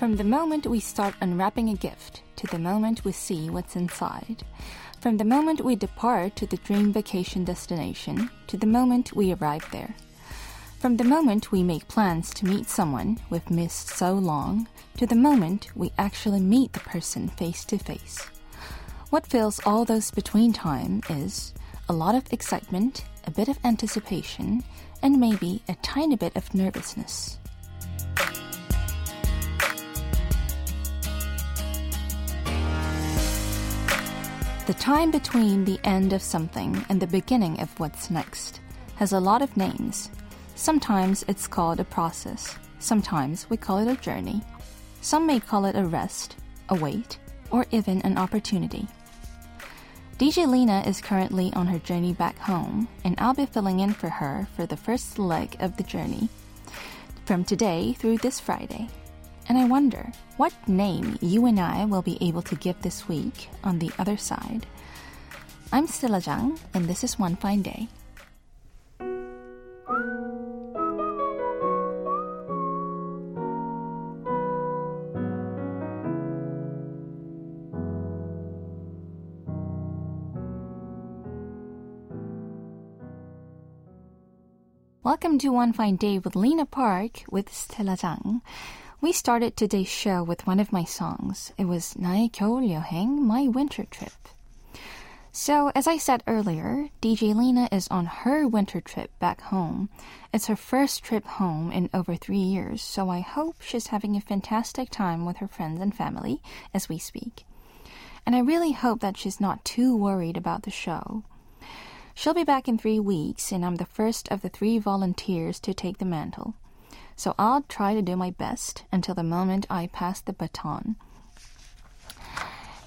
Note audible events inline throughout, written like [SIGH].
From the moment we start unwrapping a gift to the moment we see what's inside. From the moment we depart to the dream vacation destination to the moment we arrive there. From the moment we make plans to meet someone we've missed so long to the moment we actually meet the person face to face. What fills all those between time is a lot of excitement, a bit of anticipation, and maybe a tiny bit of nervousness. The time between the end of something and the beginning of what's next has a lot of names. Sometimes it's called a process, sometimes we call it a journey. Some may call it a rest, a wait, or even an opportunity. DJ Lena is currently on her journey back home, and I'll be filling in for her for the first leg of the journey from today through this Friday. And I wonder what name you and I will be able to give this week on the other side. I'm Stella Zhang, and this is One Fine Day. Welcome to One Fine Day with Lena Park with Stella Zhang. We started today's show with one of my songs. It was 나의 겨울 여행, my winter trip. So, as I said earlier, DJ Lena is on her winter trip back home. It's her first trip home in over three years, so I hope she's having a fantastic time with her friends and family as we speak. And I really hope that she's not too worried about the show. She'll be back in three weeks, and I'm the first of the three volunteers to take the mantle so I'll try to do my best until the moment I pass the baton.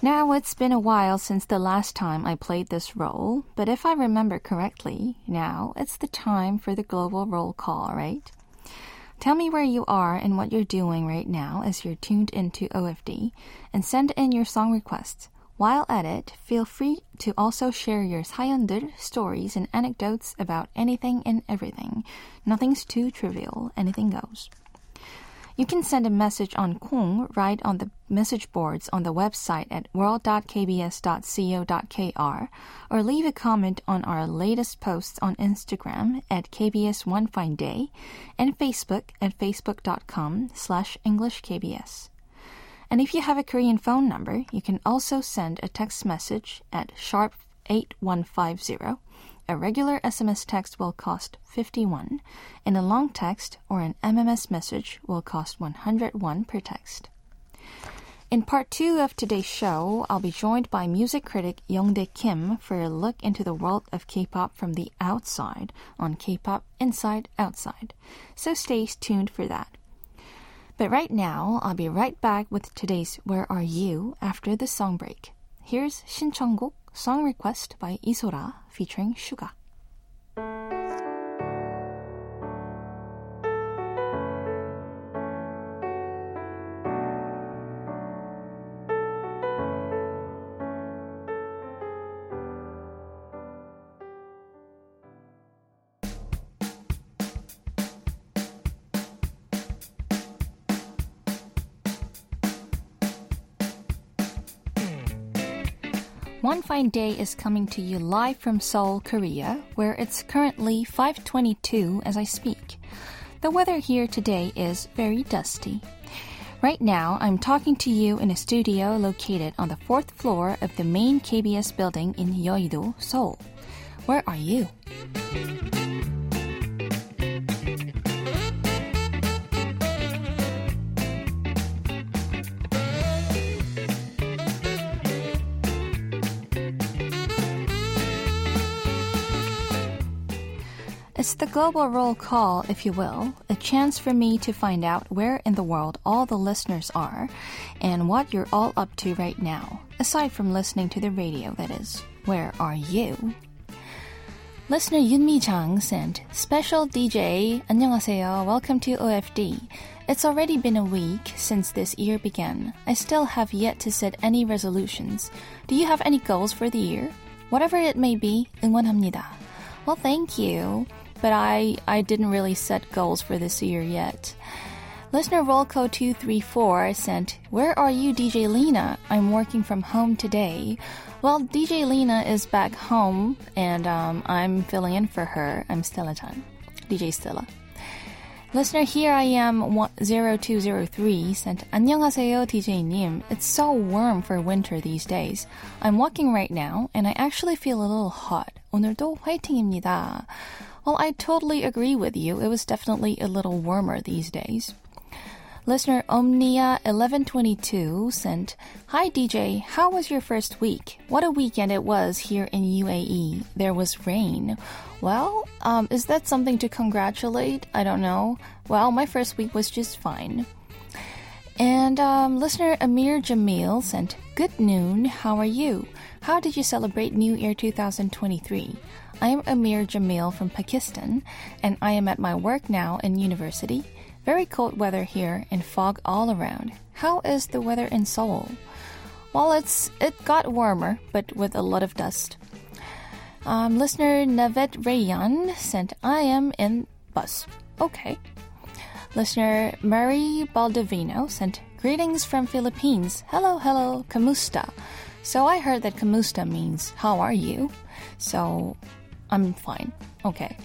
Now, it's been a while since the last time I played this role, but if I remember correctly, now it's the time for the global roll call, right? Tell me where you are and what you're doing right now as you're tuned into OFD, and send in your song requests. While at it, feel free to also share your 사연들, stories, and anecdotes about anything and everything. Nothing's too trivial, anything goes. You can send a message on Kong right on the message boards on the website at world.kbs.co.kr or leave a comment on our latest posts on Instagram at KBS One Fine Day and Facebook at facebook.com slash EnglishKBS. And if you have a Korean phone number, you can also send a text message at sharp 8150. A regular SMS text will cost 51, and a long text or an MMS message will cost 101 per text. In part two of today's show, I'll be joined by music critic Youngdae Kim for a look into the world of K-pop from the outside on K-pop Inside Outside. So stay tuned for that. But right now, I'll be right back with today's Where Are You after the song break. Here's 신청곡 Song Request by Lee Sora featuring Suga. One Day is coming to you live from Seoul, Korea, where it's currently 5:22 as I speak. The weather here today is very dusty. Right now, I'm talking to you in a studio located on the fourth floor of the main KBS building in Yeouido, Seoul. Where are you? It's the global roll call, if you will, a chance for me to find out where in the world all the listeners are and what you're all up to right now, aside from listening to the radio, that is. Where are you? Listener Yunmi Chang sent, Special DJ, 안녕하세요, welcome to OFD. It's already been a week since this year began. I still have yet to set any resolutions. Do you have any goals for the year? Whatever it may be, 응원합니다. Well, thank you but I, I didn't really set goals for this year yet. Listener Volco234 sent, Where are you, DJ Lena? I'm working from home today. Well, DJ Lena is back home, and um, I'm filling in for her. I'm Stella Zhang, DJ Stella. Listener Here I Am 0203 sent, 안녕하세요, DJ님. It's so warm for winter these days. I'm walking right now, and I actually feel a little hot. 오늘도 화이팅입니다. Well, I totally agree with you. It was definitely a little warmer these days. Listener Omnia1122 sent, Hi DJ, how was your first week? What a weekend it was here in UAE. There was rain. Well, um, is that something to congratulate? I don't know. Well, my first week was just fine. And um, listener Amir Jamil sent, Good noon, how are you? How did you celebrate New Year 2023? I'm Amir Jamil from Pakistan, and I am at my work now in university. Very cold weather here and fog all around. How is the weather in Seoul? Well, it's it got warmer, but with a lot of dust. Um, listener Navet Rayan sent, I am in bus. Okay. Listener Mary Baldovino sent, greetings from Philippines. Hello, hello, kamusta. So I heard that kamusta means how are you? So I'm fine. Okay.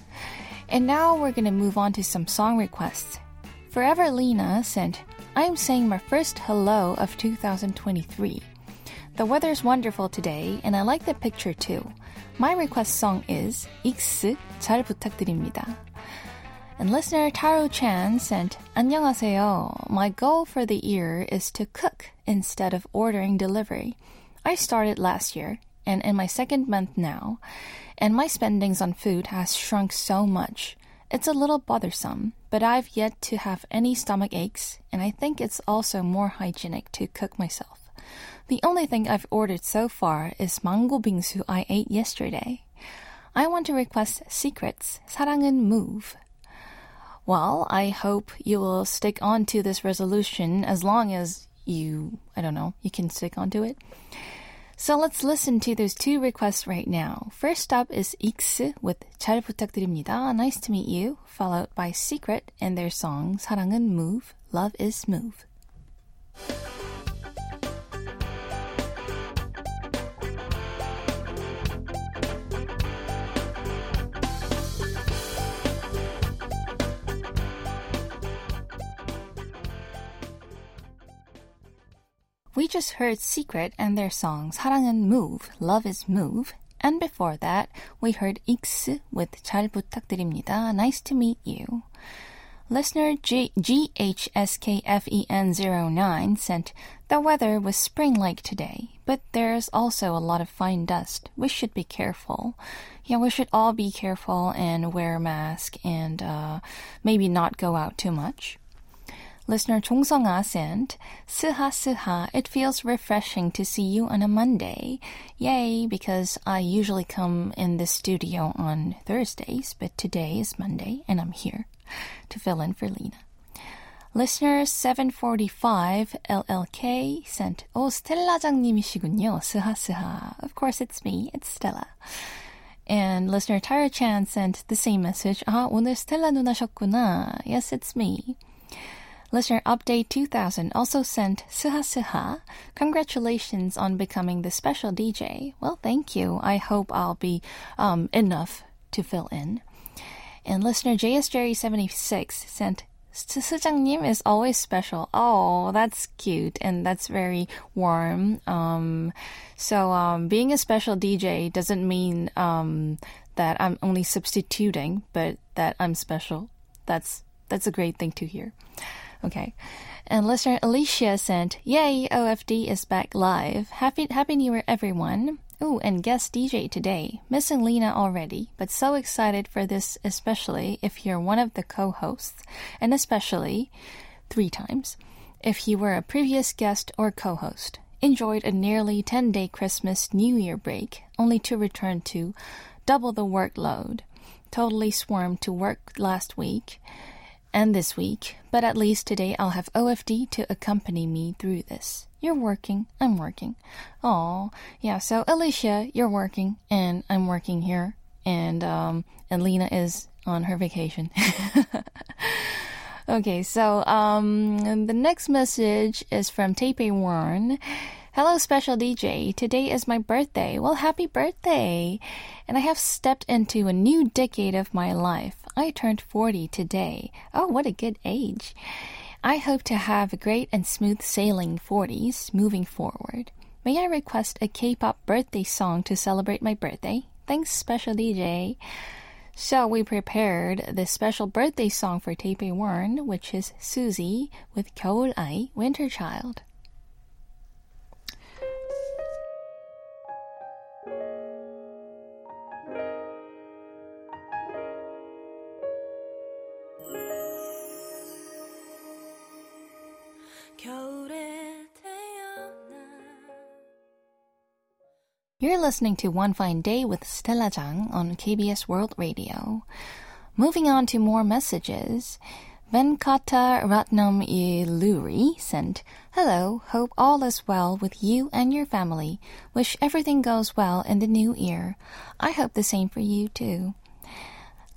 And now we're going to move on to some song requests. Forever Lena sent, I'm saying my first hello of 2023. The weather's wonderful today, and I like the picture too. My request song is 익스 잘 부탁드립니다. And listener Taro Chan sent, 안녕하세요. My goal for the year is to cook instead of ordering delivery. I started last year, and in my second month now, and my spendings on food has shrunk so much. It's a little bothersome, but I've yet to have any stomach aches, and I think it's also more hygienic to cook myself. The only thing I've ordered so far is mango bingsu I ate yesterday. I want to request Secrets, 사랑은 move. Well, I hope you will stick on to this resolution as long as you, I don't know, you can stick onto it. So let's listen to those two requests right now. First up is X with 잘 부탁드립니다. Nice to meet you, followed by Secret and their song 사랑은 Move, Love is Move. We just heard Secret and their song 사랑은 Move, Love is Move. And before that, we heard X with 잘 부탁드립니다. Nice to meet you. Listener G- GHSKFEN09 sent, The weather was spring-like today, but there's also a lot of fine dust. We should be careful. Yeah, we should all be careful and wear a mask and uh, maybe not go out too much. Listener 종성아 sent, 스하 스하, it feels refreshing to see you on a Monday. Yay, because I usually come in the studio on Thursdays, but today is Monday and I'm here to fill in for Lena. Listener 745 LLK sent, 오, 스텔라장님이시군요. 스하 스하. Of course it's me, it's Stella. And listener Tyra Chan sent the same message. 아, 오늘 스텔라 누나셨구나. Yes, it's me. Listener Update 2000 also sent Suha Suha. Congratulations on becoming the special DJ. Well, thank you. I hope I'll be um, enough to fill in. And listener JSJerry76 sent sujangnim is always special. Oh, that's cute and that's very warm. Um, so um, being a special DJ doesn't mean um, that I'm only substituting, but that I'm special. That's that's a great thing to hear. Okay. And listener Alicia sent, Yay, OFD is back live. Happy Happy New Year, everyone. Ooh, and guest DJ today. Missing Lena already, but so excited for this, especially if you're one of the co hosts, and especially three times if you were a previous guest or co host. Enjoyed a nearly 10 day Christmas New Year break, only to return to double the workload. Totally swarmed to work last week and this week, but at least today I'll have OFD to accompany me through this. You're working, I'm working. Oh, yeah, so Alicia, you're working, and I'm working here, and, um, and Lena is on her vacation. [LAUGHS] Okay, so um, the next message is from Taipei Warren. Hello, special DJ. Today is my birthday. Well, happy birthday! And I have stepped into a new decade of my life. I turned 40 today. Oh, what a good age! I hope to have a great and smooth sailing 40s moving forward. May I request a K pop birthday song to celebrate my birthday? Thanks, special DJ. So we prepared the special birthday song for Taipei Warren, which is Suzy with Kowul Ai, Winter Child. You're listening to One Fine Day with Stella Zhang on KBS World Radio. Moving on to more messages. Venkata Ratnam Iluri sent, Hello, hope all is well with you and your family. Wish everything goes well in the new year. I hope the same for you too.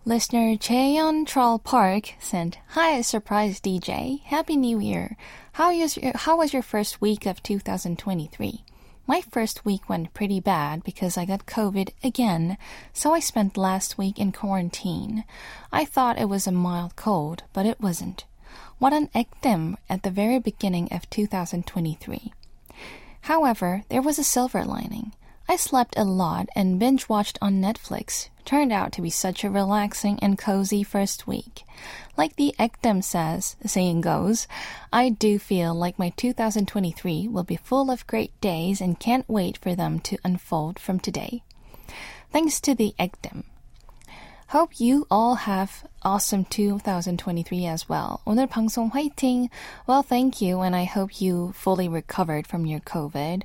Listener Cheon Troll Park sent, Hi, surprise DJ. Happy New Year. How, is your, how was your first week of 2023? My first week went pretty bad because I got COVID again, so I spent last week in quarantine. I thought it was a mild cold, but it wasn't. What an ekdem at the very beginning of 2023. However, there was a silver lining. I slept a lot and binge watched on Netflix. Turned out to be such a relaxing and cozy first week. Like the Ekdem says, the saying goes, I do feel like my 2023 will be full of great days and can't wait for them to unfold from today. Thanks to the Ekdem. Hope you all have awesome 2023 as well. 오늘 방송 화이팅! Well, thank you, and I hope you fully recovered from your COVID.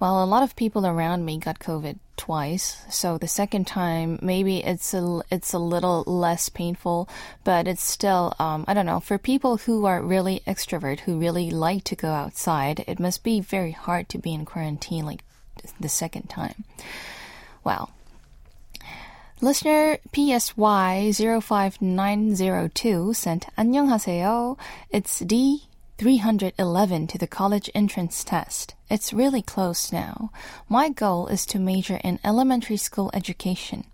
Well, a lot of people around me got COVID twice, so the second time maybe it's a it's a little less painful, but it's still um, I don't know. For people who are really extrovert, who really like to go outside, it must be very hard to be in quarantine like the second time. Well. Listener PSY05902 sent 안녕하세요. It's D 311 to the college entrance test. It's really close now. My goal is to major in elementary school education.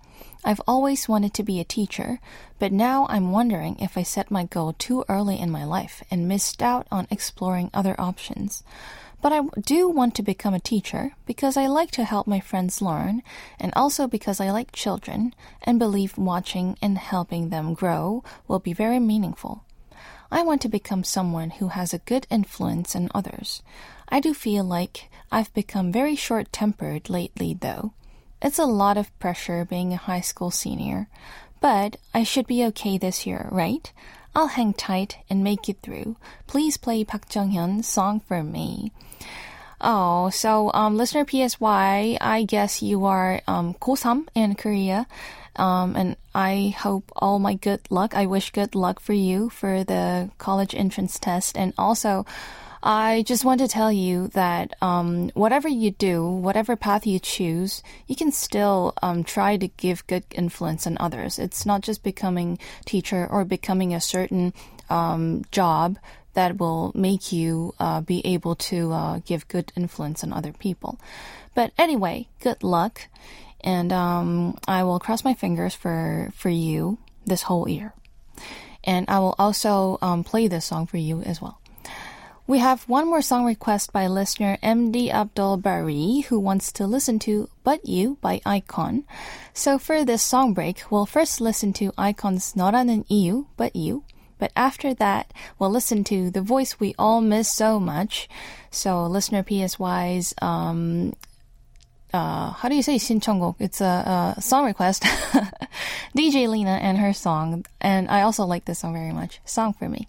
I've always wanted to be a teacher, but now I'm wondering if I set my goal too early in my life and missed out on exploring other options. But I do want to become a teacher because I like to help my friends learn and also because I like children and believe watching and helping them grow will be very meaningful. I want to become someone who has a good influence on others. I do feel like I've become very short tempered lately, though. It's a lot of pressure being a high school senior, but I should be okay this year, right? I'll hang tight and make it through. Please play Park Jung-hyun's song for me. Oh, so um, listener PSY, I guess you are um, Ko-sam in Korea. Um, and I hope all my good luck. I wish good luck for you for the college entrance test. And also, I just want to tell you that um, whatever you do, whatever path you choose, you can still um, try to give good influence on others. It's not just becoming teacher or becoming a certain um, job that will make you uh, be able to uh, give good influence on other people. But anyway, good luck and um, I will cross my fingers for, for you this whole year. And I will also um, play this song for you as well. We have one more song request by listener MD Abdul Bari, who wants to listen to But You by iKON. So for this song break, we'll first listen to iKON's "Not an IU, But You. But after that, we'll listen to the voice we all miss so much. So listener PSY's um, uh, how do you say 신청곡? It's a, a song request. [LAUGHS] DJ Lena and her song, and I also like this song very much. Song for me.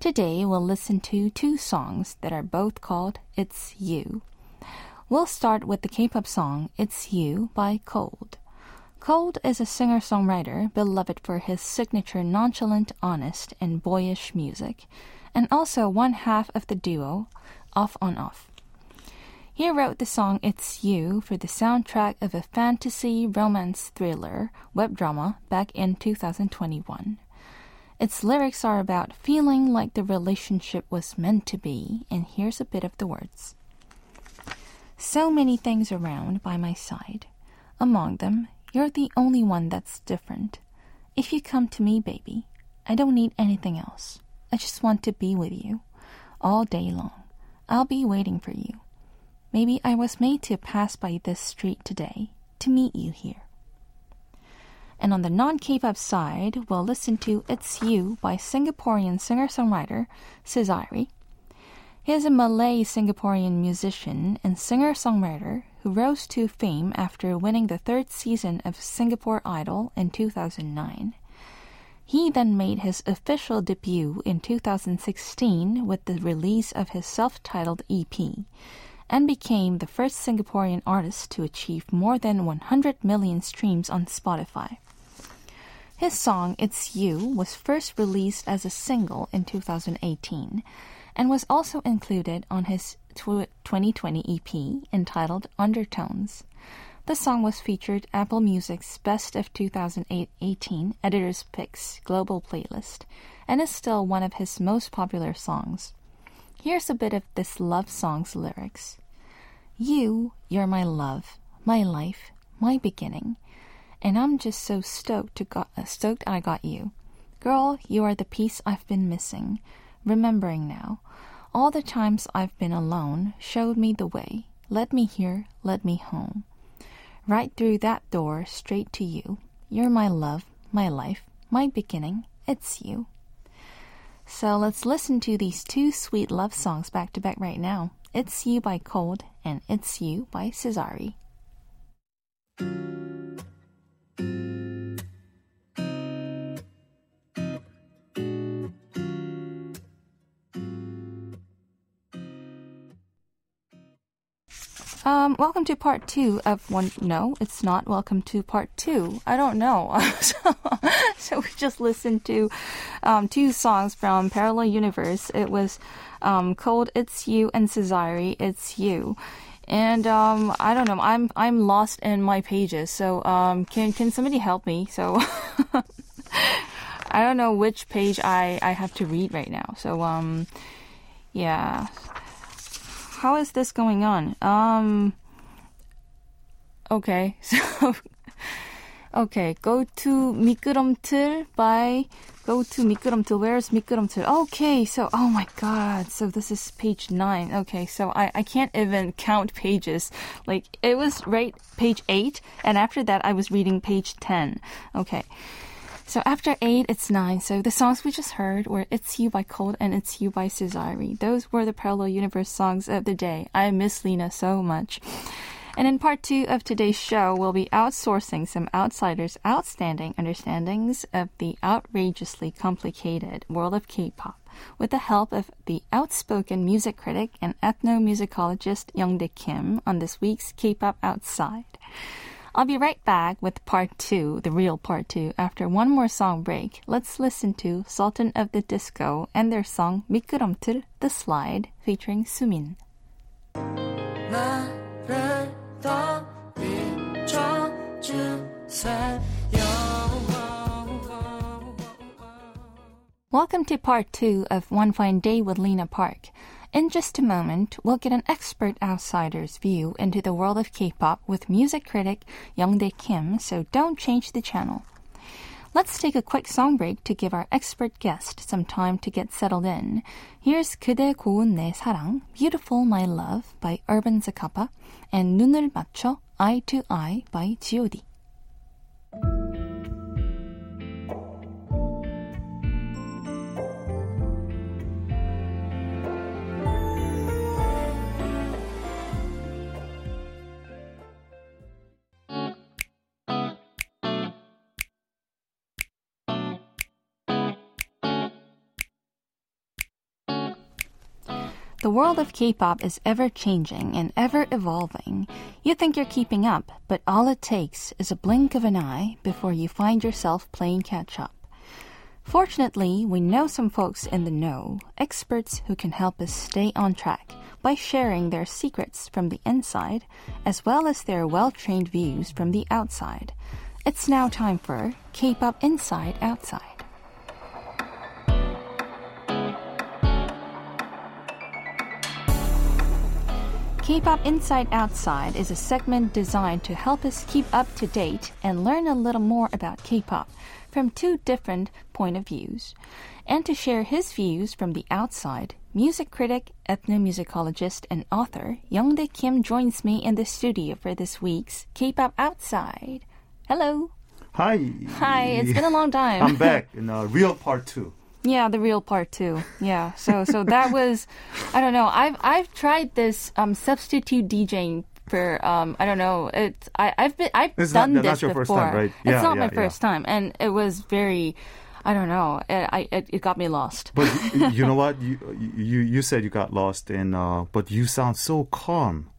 Today we'll listen to two songs that are both called It's You. We'll start with the K pop song It's You by Colde. Colde is a singer songwriter beloved for his signature nonchalant, honest, and boyish music, and also one half of the duo Off on Off. He wrote the song It's You for the soundtrack of a fantasy romance thriller web drama back in 2021. Its lyrics are about feeling like the relationship was meant to be, and here's a bit of the words. So many things around by my side. Among them, you're the only one that's different. If you come to me, baby, I don't need anything else. I just want to be with you all day long. I'll be waiting for you. Maybe I was made to pass by this street today to meet you here. And on the non K pop side, we'll listen to It's You by Singaporean singer songwriter Sezairi. He is a Malay Singaporean musician and singer songwriter who rose to fame after winning the third season of Singapore Idol in 2009. He then made his official debut in 2016 with the release of his self titled EP and became the first Singaporean artist to achieve more than 100 million streams on Spotify. His song It's You was first released as a single in 2018 and was also included on his 2020 EP entitled Undertones. The song was featured Apple Music's Best of 2018 Editor's Picks global playlist and is still one of his most popular songs. Here's a bit of this love song's lyrics. You, you're my love, my life, my beginning, and I'm just so stoked to got, stoked I got you. Girl, you are the piece I've been missing. Remembering now, all the times I've been alone showed me the way, led me here, led me home. Right through that door, straight to you. You're my love, my life, my beginning. It's you. So let's listen to these two sweet love songs back to back right now. It's You by Colde and It's You by Sezairi. Um, welcome to part two of one. No, it's not. Welcome to part two. I don't know. [LAUGHS] so, so, we just listened to um, two songs from Parallel Universe. It was um, "It's You" and Sezairi. "It's You." And um, I don't know. I'm I'm lost in my pages. So um, can can somebody help me? So [LAUGHS] I don't know which page I I have to read right now. So um, yeah how is this going on? Um. Okay, [LAUGHS] so okay, go to 미끄럼틀 by go to 미끄럼틀. Where's 미끄럼틀? Okay, so oh my god, so this is page nine. Okay, so I I can't even count pages. Like it was right page eight, and after that I was reading page ten. Okay. So after eight, it's nine. So the songs we just heard were It's You by Colde and It's You by Sezairi. Those were the Parallel Universe songs of the day. I miss Lena so much. And in part two of today's show, we'll be outsourcing some outsiders' outstanding understandings of the outrageously complicated world of K-pop with the help of the outspoken music critic and ethnomusicologist Youngdae Kim on this week's K-pop Outside. I'll be right back with part two, the real part two, after one more song break. Let's listen to Sultan of the Disco and their song 미끄럼틀, The Slide, featuring Sumin. Welcome to part two of One Fine Day with Lena Park. In just a moment, we'll get an expert outsider's view into the world of K-pop with music critic Youngdae Kim, so don't change the channel. Let's take a quick song break to give our expert guest some time to get settled in. Here's 그대 고운 내 사랑, Beautiful My Love by Urban Zacapa, and 눈을 맞춰 Eye to Eye by G.O.D. The world of K-pop is ever changing and ever evolving. You think you're keeping up, but all it takes is a blink of an eye before you find yourself playing catch up. Fortunately, we know some folks in the know, experts who can help us stay on track by sharing their secrets from the inside as well as their well-trained views from the outside. It's now time for K-pop Inside Outside. K-pop Inside Outside is a segment designed to help us keep up to date and learn a little more about K-pop from two different point of views. And to share his views from the outside, music critic, ethnomusicologist, and author Youngdae Kim joins me in the studio for this week's K-pop Outside. Hello. Hi. Hi, it's been a long time. I'm back [LAUGHS] in uh, real part two. Yeah, the real part too. Yeah. So so that was I don't know. I've I've tried this um substitute DJing for um I don't know. It's I I've been I've It's done not- this before. first time, right? It's Yeah, not my yeah, first time and it was very I don't know. It, I it, it got me lost. But [LAUGHS] you know what? You you you said you got lost in, uh, but you sound so calm.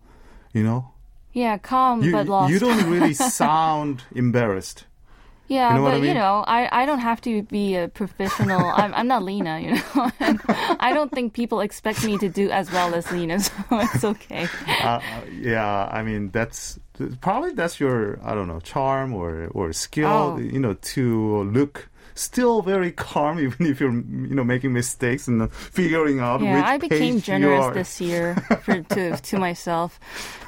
You know, Yeah, calm you but lost. you don't really [LAUGHS] sound embarrassed. Yeah, you know but I you know, I I don't have to be a professional. [LAUGHS] I'm I'm not Lena, you know. [LAUGHS] And I don't think people expect me to do as well as Lena, [LAUGHS] so it's okay. Uh, yeah, I mean that's probably that's your I don't know charm or or skill. Oh. You know to look still very calm [LAUGHS] even if you're you know making mistakes and figuring out Yeah, I became generous this year [LAUGHS] for, to to myself.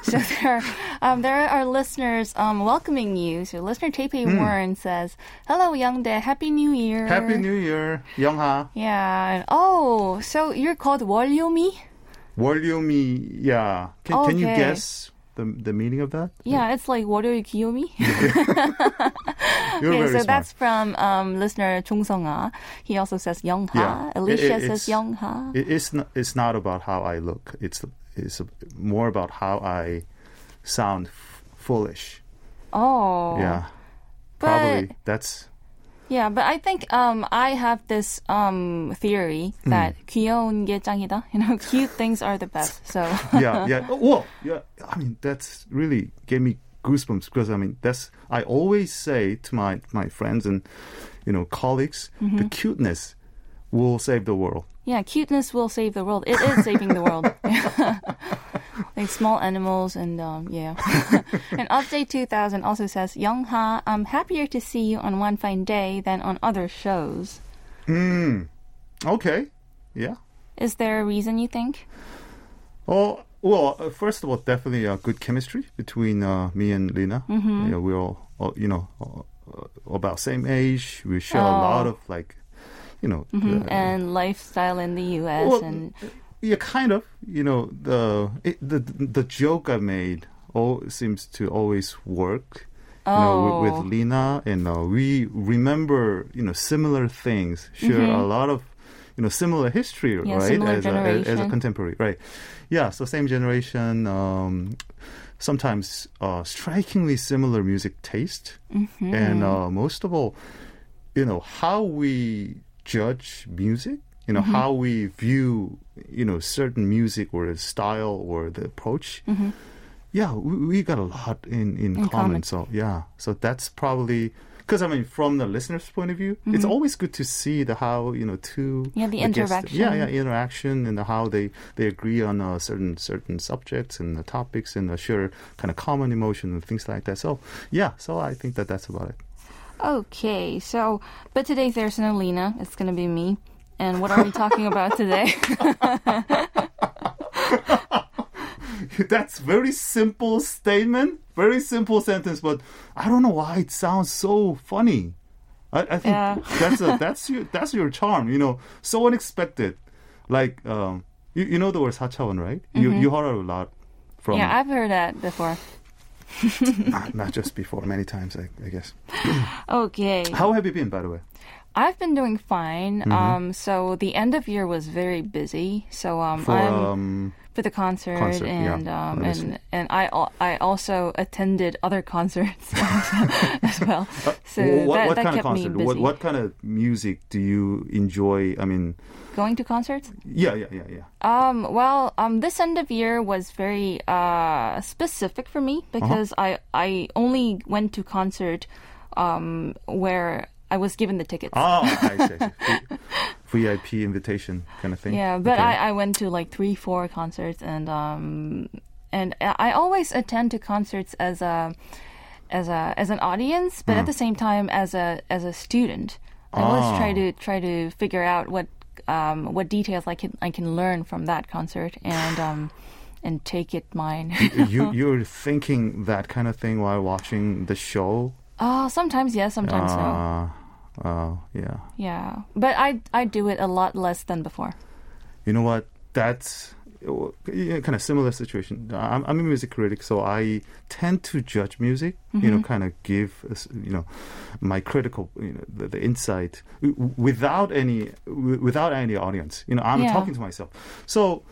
So [LAUGHS] there, um, there are listeners um, welcoming you. So listener Taipei Warren says, "Hello, Youngdae, Happy New Year." Happy New Year, Youngha. Yeah. and- Oh, so you're called Wolyomi? Wolyomi, yeah. Can, can you guess the the meaning of that? Yeah, it's like Wolyo Kiyomi. [LAUGHS] You're okay, so smart. that's from um, listener Chung Sung-ha. He also says Youngha. Yeah. Alicia It- it- says Young Ha. It- it's not. It's not about how I look. It's it's more about how I sound f- foolish. oh. Yeah, But- probably that's. Yeah, but I think um, I have this um, theory Hmm. that 귀여운 게 짱이다. [LAUGHS] You know, cute things are the best. So [LAUGHS] Yeah, yeah. Oh, [LAUGHS] whoa, yeah. I mean, that's really gave me goosebumps because I mean, that's I always say to my my friends and you know colleagues, Mm-hmm. the cuteness will save the world. yeah, cuteness will save the world. It is saving the world. [LAUGHS] like small animals and um, yeah. [LAUGHS] and update 2000 also says, Young Ha, I'm happier to see you on one fine day than on other shows. Hmm. Okay. Yeah. Is there a reason you think? Oh, well, uh, first of all, definitely a good chemistry between uh, me and Lena. Mm-hmm. You know, we're all, all you know, uh, uh, about same age. We share a Oh. lot of like, you know, uh, and lifestyle in the U.S. well, and yeah, kind of. You know, the it, the the joke I made all seems to always work. You know, Oh. with, with Lena, and uh, we remember, you know, similar things. Share a lot of, you know, similar history, Mm-hmm. Yeah, right? similar as, a, as a contemporary, right? Yeah, so same generation. Um, sometimes uh, strikingly similar music taste, Mm-hmm. and uh, most of all, you know, how we judge music. You know Mm-hmm. how we view, you know, certain music or the style or the approach yeah, we, we got a lot in, in, In common. common. So yeah, so that's probably because I mean, from the listener's point of view, it's always good to see the how you know two Mm-hmm. Yeah, the guests- interaction. yeah, yeah, interaction and how they they agree on uh, certain certain subjects and the topics and uh, share kind of common emotion and things like that. So yeah, so I think that that's about it. Okay, so but today there's no Lena. It's gonna be me. And what are we talking about today? [LAUGHS] That's very simple statement, very simple sentence, but I don't know why it sounds so funny. I, I think Yeah. that's a, that's your that's your charm, you know, so unexpected. Like um, you, you know the word 사차원, right? You you heard it a lot from Mm-hmm. yeah, I've heard that before. [LAUGHS] not, not just before, many times, I, I guess. Okay. How have you been, by the way? I've been doing fine. Mm-hmm. Um, so the end of year was very busy. So um, For I'm um, for the concert, Concert, yeah. and um, Let me and and I I also attended other [LAUGHS] concerts [LAUGHS] as well. So wh- what, that, what that kind of kept me concert? busy. What what kind of music do you enjoy? I mean, Going to concerts? yeah, yeah, yeah, yeah. Um, well, um, this end of year was very uh, specific for me Uh-huh. because I I only went to concert um, where I was given the tickets. Oh, I see. [LAUGHS] VIP invitation kind of thing. Yeah, but Okay. I, I went to like three, four concerts, and um, and I always attend to concerts as a as a as an audience, but at the same time as a as a student. I always Ah. try to try to figure out what um, what details I can I can learn from that concert and um, and take it mine. you [LAUGHS] you're thinking that kind of thing while watching the show. Oh, sometimes yes, sometimes no. Uh, uh, yeah. Yeah, but I I do it a lot less than before. You know what? That's kind of similar situation. I'm, I'm a music critic, so I tend to judge music. You Mm-hmm. know, kind of give you know my critical, you know, the, the insight without any without any audience. You know, I'm Yeah. talking to myself. So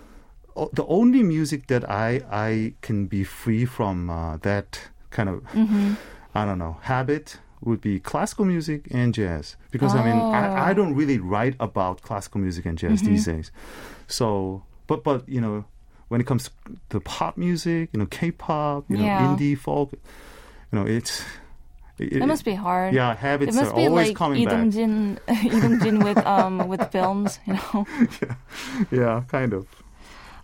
the only music that I I can be free from uh, that kind of Mm-hmm. I don't know habit would be classical music and jazz because I mean Oh. I, I don't really write about classical music and jazz Mm-hmm. these days. So, but but you know, when it comes to pop music, you know, K-pop, you know, indie folk, you know, it's it, It must be hard. yeah, It habits must are be always like coming back. Idungjin, [LAUGHS] Idungjin with um with films, you know. [LAUGHS] Yeah, kind of.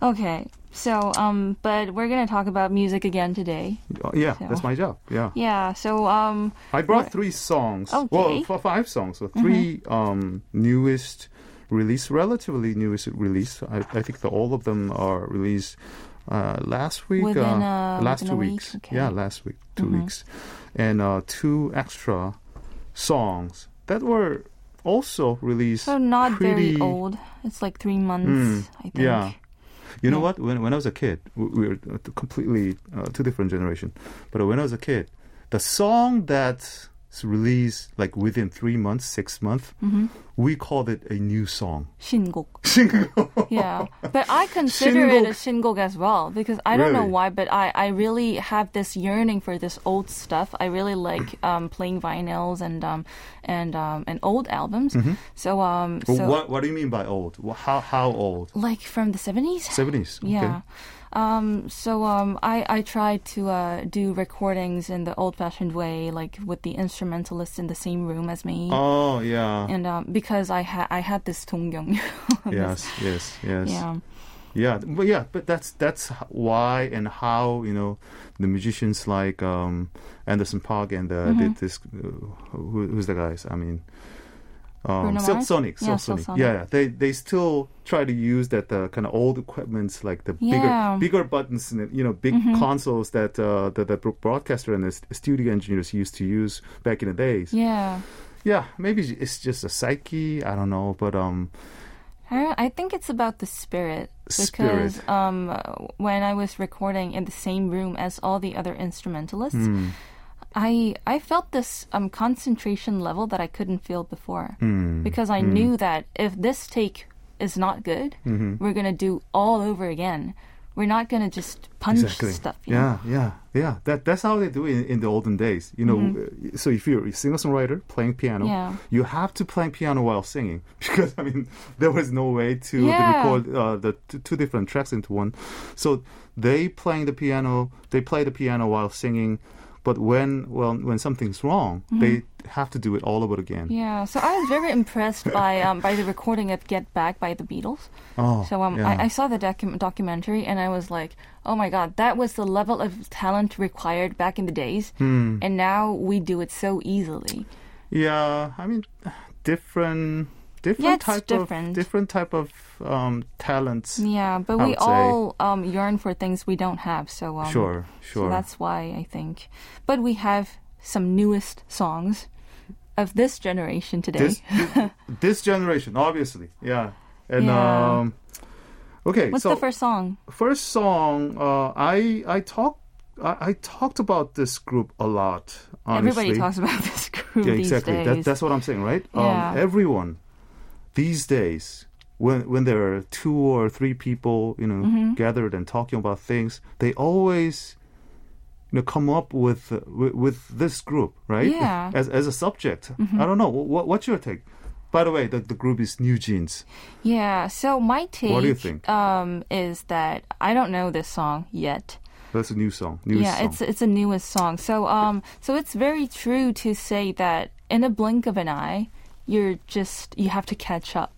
Okay, so um, but we're gonna talk about music again today. Uh, Yeah, So- that's my job. Yeah. Yeah. So um, I brought three songs. Okay. Well, for five songs. So 3 um, newest release, relatively newest release. I, I think that all of them are released uh, last week. Within, uh, uh, last two a week? weeks. Okay. Yeah, last week, 2 Mhm. weeks, and uh, two extra songs that were also released. so not pretty- very old. It's like three months, I think. yeah. You know what? When when I was a kid, we, we were completely uh, two different generation. But when I was a kid, the song that's released like within three months, six months, hmm we called it a new song. [LAUGHS] Shinggok. [LAUGHS] yeah, but I consider it a shinggok as well because I don't know why, but I, I really have this yearning for this old stuff. I really like [CLEARS THROAT] um, playing vinyls and um and um and old albums. So um so what what do you mean by old? How how old? like from the seventies. Seventies. Okay. Yeah. Um, so um, I, I try to uh, do recordings in the old fashioned way, like with the instrumentalist in the same room as me. Oh yeah. And um, because I had I had this 동경. [LAUGHS] yes. Yes. Yes. Yeah. Yeah, but yeah, but that's that's why and how you know the musicians like um, Anderson .Paak and uh, Mm-hmm. did this. Uh, who, who's the guys? I mean, um, Silk? Sonic, Yeah, Silk Silk Sonic. Sonic. Yeah, yeah, they they still try to use that uh, kind of old equipments like the Yeah. Mm-hmm. bigger bigger buttons and you know big consoles that uh, that the broadcaster and the studio engineers used to use back in the days. Yeah. Yeah, maybe it's just a psyche. I don't know, but um, I I think it's about the spirit Spirit. because um, when I was recording in the same room as all the other instrumentalists, hmm, I I felt this um, concentration level that I couldn't feel before hmm, because I knew that if this take is not good, Mm-hmm. we're gonna do all over again. We're not gonna just punch exactly. stuff. You know? Yeah, yeah, yeah. That that's how they do it in, in the olden days. You know, uh, so if you're a singer songwriter playing piano, Mm-hmm. Yeah. you have to play piano while singing [LAUGHS] because I mean there was no way to, to Yeah. record uh, the t- two different tracks into one. So they playing the piano, they play the piano while singing. But when well when something's wrong, they have to do it all over again. Mm-hmm. Yeah, so I was very impressed by [LAUGHS] um, by the recording of "Get Back" by the Beatles. Oh, So um, yeah. I, I saw the docu- documentary and I was like, oh my god, that was the level of talent required back in the days, Hmm. and now we do it so easily. Yeah, I mean, different, different Yeah, type different. of different type of um, talents. Yeah, but I we all um, yearn for things we don't have. So um, Sure, So sure. that's why I think. But we have some newest songs of this generation today. this [LAUGHS] this generation, obviously, yeah. And Yeah. um, okay, What's so the first song? first song, uh, I I talked I, I talked about this group a lot. Honestly. Everybody talks about [LAUGHS] this group Yeah, exactly. That, that's what I'm saying, right? Yeah. Um, everyone these days, when when there are two or three people, you know, Mm-hmm. gathered and talking about things, they always, you know, come up with uh, with, with this group, right? Yeah. Mm-hmm. [LAUGHS] As as a subject. I don't know. What, what's your take? By the way, the, the group is New Jeans. yeah. So my take What do you think? Um, is that I don't know this song yet. That's a new song. Newest yeah, song. it's it's a newest song. So um, so it's very true to say that in a blink of an eye, you're just you have to catch up,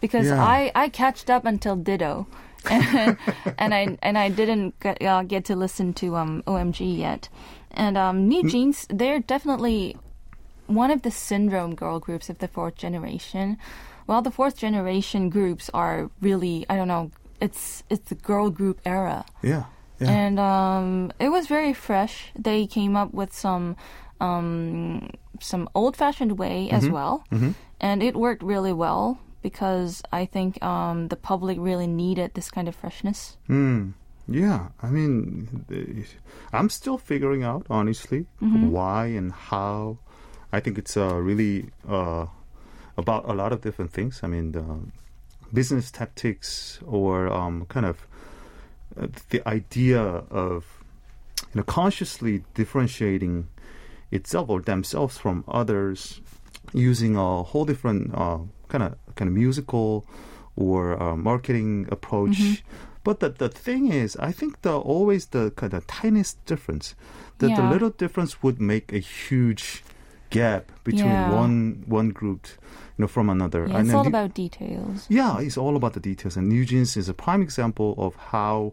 because Yeah. I I catched up until Ditto, and, [LAUGHS] and I and I didn't get, uh, get to listen to um OMG yet, and um New Jeans they're definitely one of the syndrome girl groups of the fourth generation. While the fourth generation groups are really I don't know it's it's the girl group era. yeah. Yeah. And um, it was very fresh. They came up with some um, some old fashioned way as well, and it worked really well because I think um, the public really needed this kind of freshness. Mm, yeah, I mean, I'm still figuring out, honestly, why and how. I think it's uh, really uh, about a lot of different things. I mean, the business tactics or um, kind of uh, the idea of you know consciously differentiating itself or themselves from others using a whole different uh, kind of kind of musical or uh, marketing approach. But the the thing is, I think the always the kind of tiniest difference, that the Yeah. little difference would make a huge gap between Yeah. one one group, you know, from another. Yeah, And it's then all the- about details. yeah, it's all about the details. And New Jeans is a prime example of how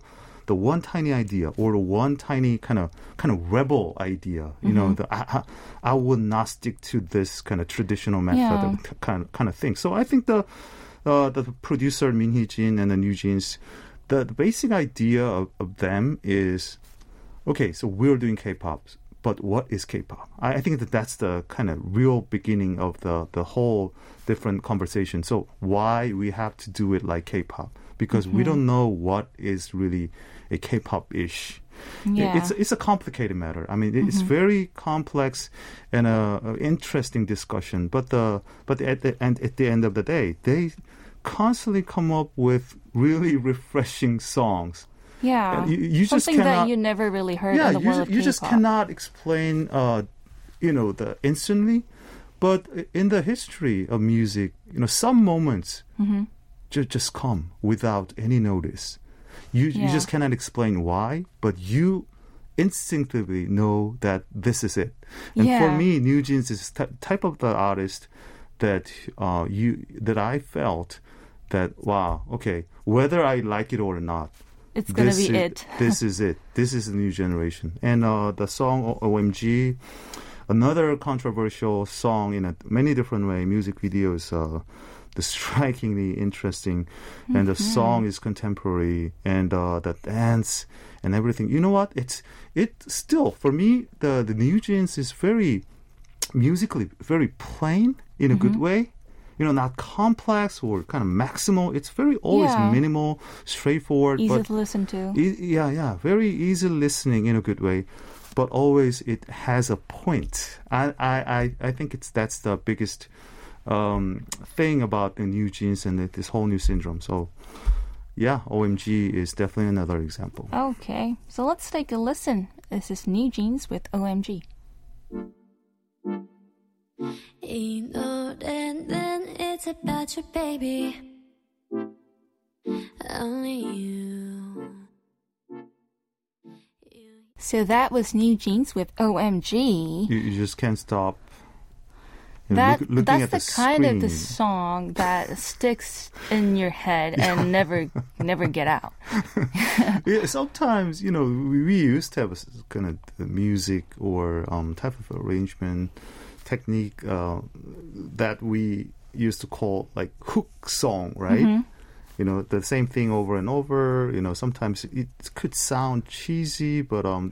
the one tiny idea or the one tiny kind of kind of rebel idea, you know, Mm-hmm. the I, I, I would not stick to this kind of traditional method Yeah. kind of, kind of thing. So I think the uh, the producer Min Hee Jin and the New Jeans, the, the basic idea of, of them is okay, so we're doing K-pop, but what is K-pop? I, I think that that's the kind of real beginning of the the whole different conversation. So why we have to do it like K-pop? Because we don't know what is really a K-pop-ish. Yeah. It's it's a complicated matter. I mean, it- it's very complex and a, a interesting discussion. But the but at the end at the end of the day, they constantly come up with really [LAUGHS] refreshing songs. Yeah, Uh, you- you just something that cannot- you never really heard yeah, in the you, you just cannot explain, uh, you know, the instantly. But in the history of music, you know, some moments Mm-hmm. ju- just come without any notice. You you just cannot explain why, but you instinctively know that this is it. And for me, New Jeans is t- type of the artist that uh, you that I felt that wow, okay, whether I like it or not, It's gonna be is, it. [LAUGHS] this is it. This is the new generation. And uh, the song OMG, another controversial song in a many different way. Music video is uh, [LAUGHS] the strikingly interesting, and the Mm-hmm. song is contemporary, and uh, the dance and everything. You know what? It's it still for me. The the New Jeans is very musically very plain in a good Mm-hmm. way. You know, not complex or kind of maximal. It's very always Yeah. minimal, straightforward, Easy but to listen to. E- yeah, yeah, very easy listening in a good way, but always it has a point. I, I, I, I think it's that's the biggest um, thing about the New Jeans and this whole new syndrome. So, yeah, OMG is definitely another example. Okay, so let's take a listen. This is New Jeans with OMG. Then it's about your baby. Only you. So that was New Jeans with OMG. You, you just can't stop that look- that's at the, the kind of the song that sticks in your head and never never get out. [LAUGHS] yeah, sometimes you know we, we used to have a kind of music or um, type of arrangement technique uh, that we used to call like hook song, right? You know, the same thing over and over. You know, sometimes it could sound cheesy, but um,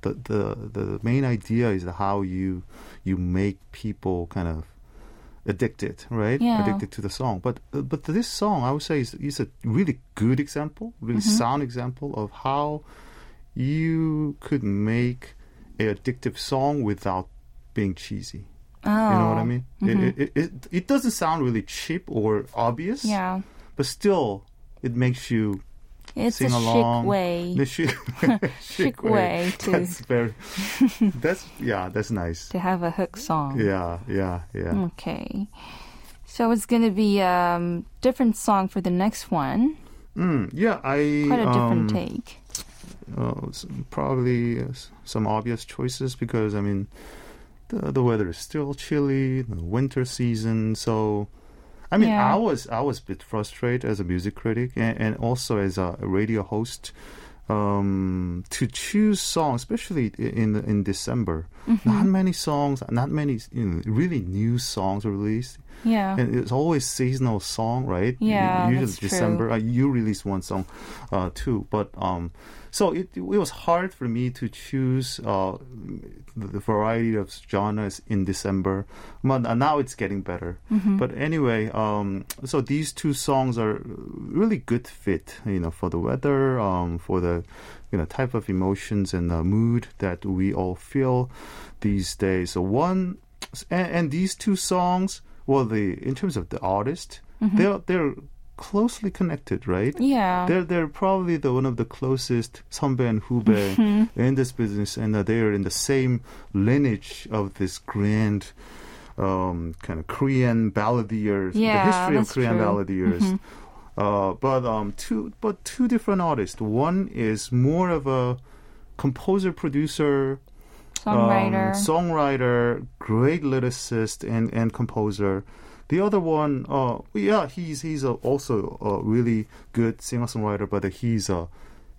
the the the main idea is how you you make people kind of addicted, right? Yeah. Addicted to the song. But uh, but this song, I would say, is, is a really good example, really Mm-hmm. sound example of how you could make a addictive song without being cheesy. Oh, You know what I mean? It, it, it it doesn't sound really cheap or obvious, Yeah, but still, it makes you it's sing a along. [LAUGHS] [LAUGHS] [LAUGHS] chic way. The chic, Chic way to- That's very. that's yeah. That's nice. to have a hook song. Yeah, yeah, yeah. Okay. So it's going to be a um, different song for the next one. Mm, yeah, I Quite a different um, take. uh, probably uh, some obvious choices because I mean, the the weather is still chilly, the winter season. So, I mean, Yeah. I was I was a bit frustrated as a music critic and, and also as a radio host um, to choose songs, especially in in December. Mm-hmm. Not many songs, not many you know, really new songs are released. Yeah. And it's always seasonal song, right? Yeah, Usually. December. Uh, you release one song, uh, too. But um, so it it was hard for me to choose uh the, the variety of genres in December. But now it's getting better. Mm-hmm. But anyway, um, so these two songs are really good fit, you know, for the weather, um, for the you know type of emotions and the mood that we all feel these days. So one and, and these two songs, well, the in terms of the artist, they're they're closely connected, right? Yeah. They're they're probably the one of the closest Sonbe and Hubei mm-hmm. in this business, and uh, they are in the same lineage of this grand. Um, kind of Korean balladeers, yeah, the history of Korean true. balladeers, mm-hmm. Uh, but um, two but two different artists. One is more of a composer, producer, um, songwriter, um, songwriter, great lyricist and and composer. The other one, uh, yeah, he's he's a, also a really good singer songwriter, but he's a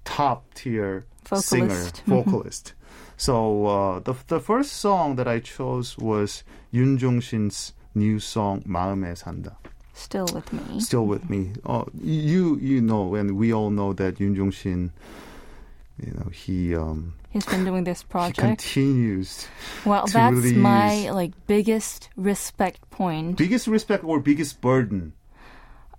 top tier singer Vocalist. Mhm. vocalist. So uh, the the first song that I chose was Yoon Jong Shin's new song 마음에 산다. Still with me. Still with me. Uh, you you know, and we all know that Yoon Jong Shin. You know he um, He's been doing this [LAUGHS] project. He continues. Well, that's release. my like biggest respect point. Biggest respect or biggest burden?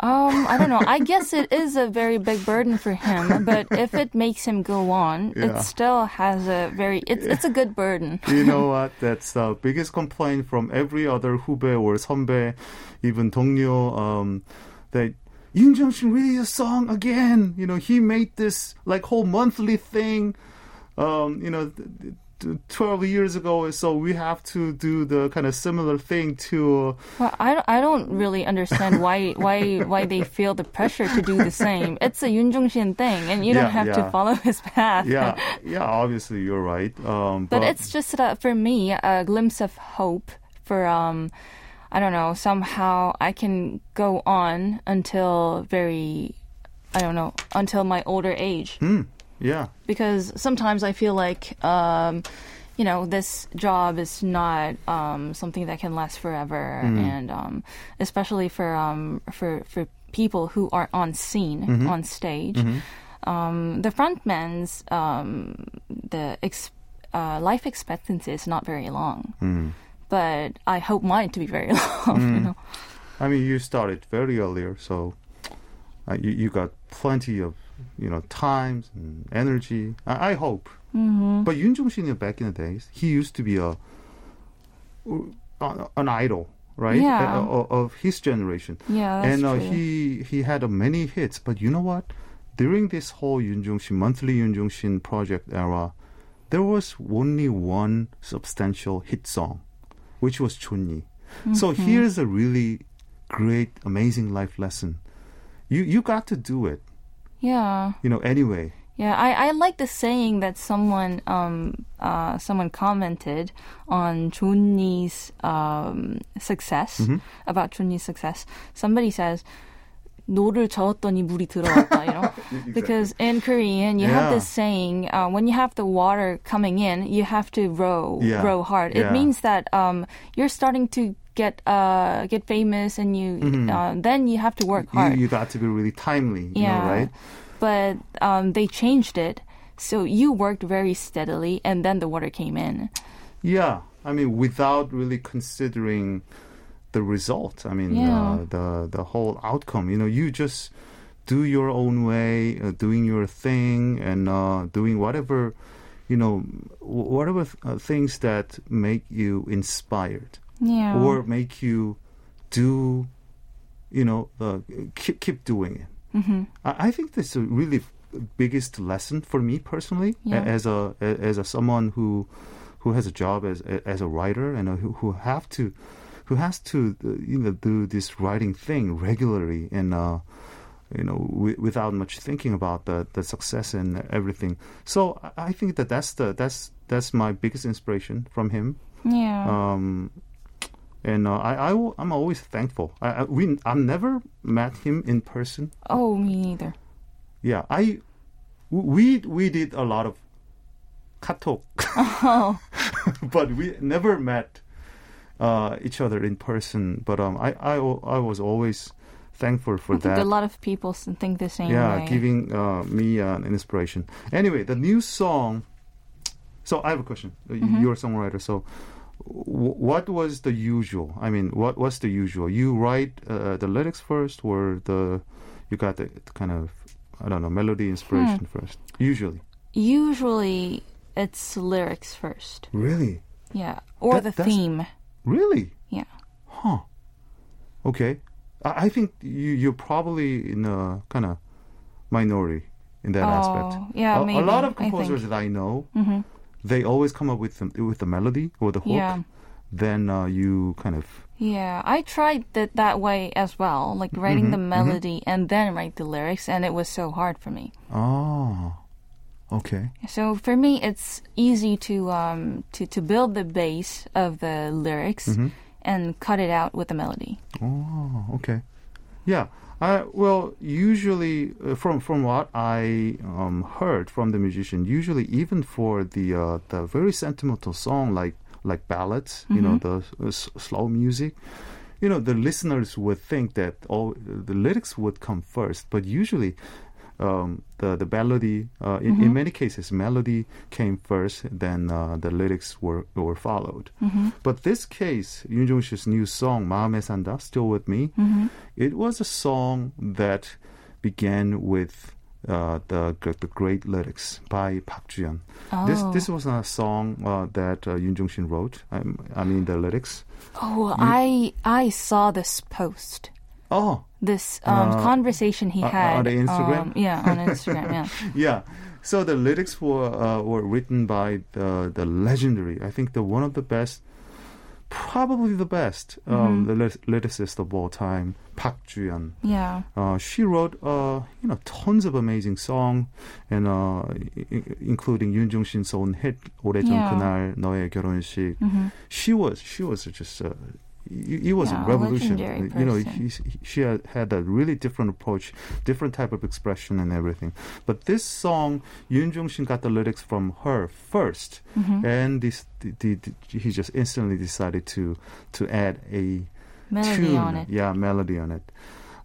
Um, I don't know. I [LAUGHS] guess it is a very big burden for him, but if it makes him go on, yeah. it still has a very it's it's a good burden. [LAUGHS] you know what? That's the biggest complaint from every other hube or 선배, even 동료. Um, that Yoon Jong Shin a song again. You know, he made this like whole monthly thing um, you know, th- th- 12 years ago, so we have to do the kind of similar thing to. Well, I, don't- I don't really understand why why why they feel the pressure to do the same. It's a Yoon Jong Shin thing, and you don't have yeah. to follow his path. Yeah, yeah. Obviously, you're right. Um, But it's just uh, for me a glimpse of hope for um I don't know somehow I can go on until very I don't know until my older age Hmm, yeah. because sometimes I feel like um you know this job is not um something that can last forever. And um especially for um for for people who are on scene on stage. Um the frontman's um the ex- uh, life expectancy is not very long. Mm. but I hope mine to be very [LAUGHS] long. You know, I mean, you started very earlier, so uh, you, you got plenty of, you know, times and energy. I, I hope. Mm-hmm. But Yoon Jong Shin, back in the days, he used to be a uh, an idol, right? Yeah. Of, of his generation. yeah, that's and uh, true. he he had uh, many hits. But you know what? During this whole Yoon Jong Shin monthly Yoon Jong Shin project era, there was only one substantial hit song, which was Chunyi. So Mm-hmm. here's a really great, amazing life lesson. You you got to do it, yeah, you know. Anyway, yeah. I, I like the saying that someone um uh someone commented on Chunni's um success Mm-hmm. about Chunni's success. Somebody says. 노를 저었더니 물이 들어왔다, you know? [LAUGHS] Because in Korean, you have Yeah. this saying, uh, when you have the water coming in, you have to row, Yeah. row hard. Yeah. It means that um, you're starting to get uh, get famous, and you uh, then you have to work Mm-hmm. you, hard. you got to be really timely, you yeah, know, right? But um, they changed it, so you worked very steadily, and then the water came in. Yeah, I mean, without really considering the result. I mean, Yeah. uh, the the whole outcome. You know, you just do your own way, uh, doing your thing, and uh, doing whatever, you know, wh- whatever uh, things that make you inspired Yeah. or make you do, you know, uh, keep keep doing it. hmm I, I think that's a really biggest lesson for me personally, Yeah. as a as a someone who who has a job as as a writer and uh, who who have to who has to uh, you know do this writing thing regularly and uh, you know w- without much thinking about the the success and everything. So I- I think that that's the that's that's my biggest inspiration from him. Yeah. Um, and uh, I, I am always thankful. I, I we I've never met him in person. oh, me neither. Yeah, I we we did a lot of katok, Oh. [LAUGHS] but we never met uh, each other in person. But um, I I I was always thankful for I think that. a lot of people think the same yeah, way. giving uh, me uh, an inspiration. Anyway, the new song. So I have a question. Uh, Mm-hmm. You're a songwriter, so what was the usual? I mean, what what's the usual? You write uh, the lyrics first, or the you got the kind of I don't know melody inspiration Hmm. first? Usually, Usually, it's lyrics first. really, Yeah. Or That- the theme. really, Yeah. huh? Okay, I, I think you you're probably in a kind of minority in that aspect. Oh, yeah, a, maybe. a lot of I composers that I know, hmm they always come up with the, with the melody or the hook. Yeah. Then uh, you kind of Yeah, I tried it that way as well, like writing Mm-hmm, the melody and then write the lyrics, and it was so hard for me. oh, okay, So for me, it's easy to um to to build the base of the lyrics Mm-hmm. and cut it out with the melody. oh, okay, yeah. I, well, usually uh, from from what I um, heard from the musician, usually even for the uh, the very sentimental song like like ballads, you know, the uh, s- slow music, you know, the listeners would think that all the lyrics would come first, but usually Um, the the melody uh, in, in many cases melody came first then uh, the lyrics were were followed but this case Yoon Jong Shi's new song 마음에 산다 still with me it was a song that began with uh, the the great lyrics by Park Ji-yeon. This Oh. this was a song uh, that uh, Yoon Jong Shin wrote. I, I mean the lyrics. Oh, I I saw this post, Oh. This um, uh, conversation he uh, had on Instagram. Um, yeah, on Instagram. Yeah. [LAUGHS] yeah. So the lyrics were uh, were written by the the legendary. I think the one of the best, probably the best um, mm-hmm. the lyricist of all time, Park Juyeon. Yeah. Uh, she wrote uh, you know tons of amazing songs, and uh, including Yoon Jong Shin's own hit 오래전 yeah. 그날 너의 결혼식. Mm-hmm. She was she was just it it was Yeah, a a revolution. legendary you know, he, she had, had a really different approach, different type of expression, and everything. But this song, Yoon Jong Shin got the lyrics from her 1st hmm and this, the, the, the- he just instantly decided to to add a Melody tune, on it. Yeah, melody on it.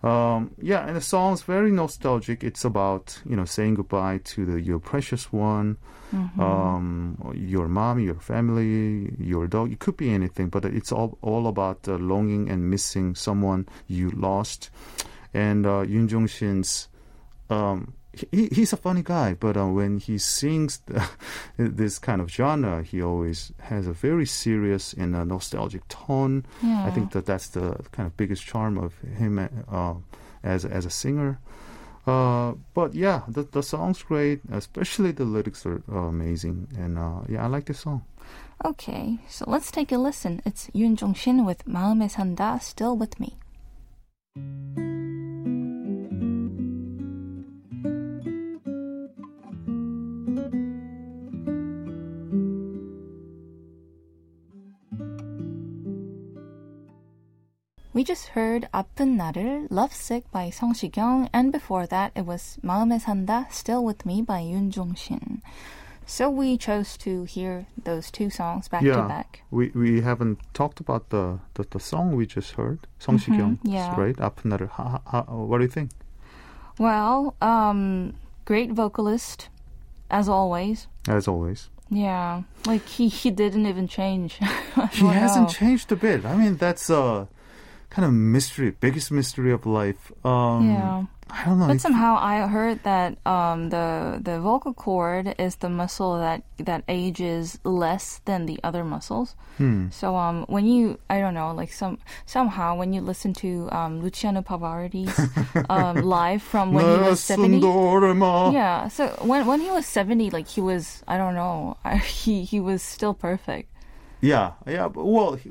Um, yeah, and the song's very nostalgic. It's about you know saying goodbye to the your precious one, Mhm. um, your mom, your family, your dog. It could be anything, but it's all all about uh, longing and missing someone you lost. And uh, Yoon Jong Shin's um, he, he's a funny guy, but uh, when he sings the, [LAUGHS] this kind of genre, he always has a very serious and uh, nostalgic tone. yeah. I think that that's the kind of biggest charm of him uh, as as a singer. Uh, but yeah, the the song's great, especially the lyrics are uh, amazing, and uh, yeah, I like this song. Okay, so let's take a listen. It's Yoon Jong Shin with 마음에 산다, Still With Me. We just heard 아픈 나를 Lovesick by Song Si-kyung and before that it was 마음에 산다 Still With Me by Yoon Jong-shin. So we chose to hear those two songs back to yeah, back. we we haven't talked about the the, the song we just heard, Song Mhm, Si-kyung, yeah. right? 아픈 나를. Ha, ha, ha, what do you think? Well, um great vocalist as always. As always, Yeah, like he he didn't even change. [LAUGHS] he Wow. hasn't changed a bit. I mean, that's uh kind of mystery, biggest mystery of life. Um, yeah. I don't know. But somehow I heard that um, the the vocal cord is the muscle that that ages less than the other muscles. Hmm. So um, when you I don't know like some somehow when you listen to um, Luciano Pavarotti um, [LAUGHS] live from when he was seventy. Yeah. So when when he was seventy, like he was I don't know [LAUGHS] he he was still perfect. Yeah. Yeah. Well. He,